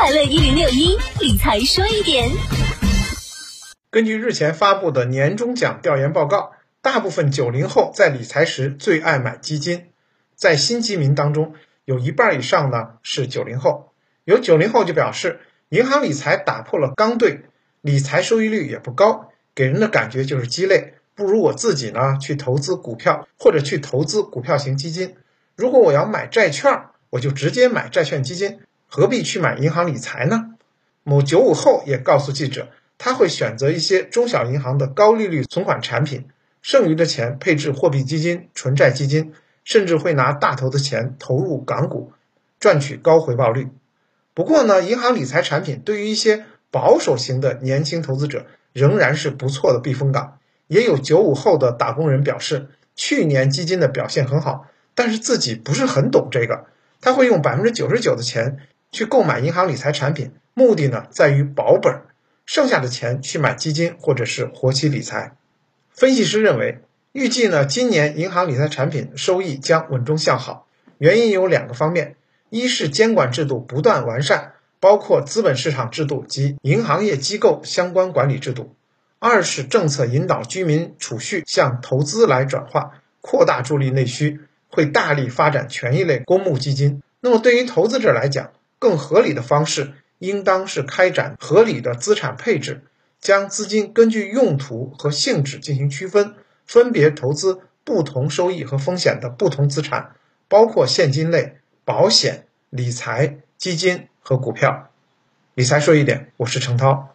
快乐一零六一理财说一点。根据日前发布的年终奖调研报告，大部分九零后在理财时最爱买基金，在新基民当中，有一半以上呢是九零后。有九零后就表示，银行理财打破了刚兑，理财收益率也不高，给人的感觉就是鸡肋，不如我自己呢去投资股票或者去投资股票型基金。如果我要买债券，我就直接买债券基金，何必去买银行理财呢？某九五后也告诉记者。他会选择一些中小银行的高利率存款产品，剩余的钱配置货币基金、纯债基金，甚至会拿大头的钱投入港股，赚取高回报率。不过呢，银行理财产品对于一些保守型的年轻投资者仍然是不错的避风港。也有九五后的打工人表示，去年基金的表现很好，但是自己不是很懂这个，他会用百分之九十九的钱去购买银行理财产品，目的呢在于保本。剩下的钱去买基金或者是活期理财。分析师认为，预计呢今年银行理财产品收益将稳中向好，原因有两个方面：一是监管制度不断完善，包括资本市场制度及银行业机构相关管理制度；二是政策引导居民储蓄向投资来转化，扩大助力内需，会大力发展权益类公募基金。那么对于投资者来讲，更合理的方式。应当是开展合理的资产配置，将资金根据用途和性质进行区分，分别投资不同收益和风险的不同资产，包括现金类、保险、理财、基金和股票。理财说一点，我是程涛。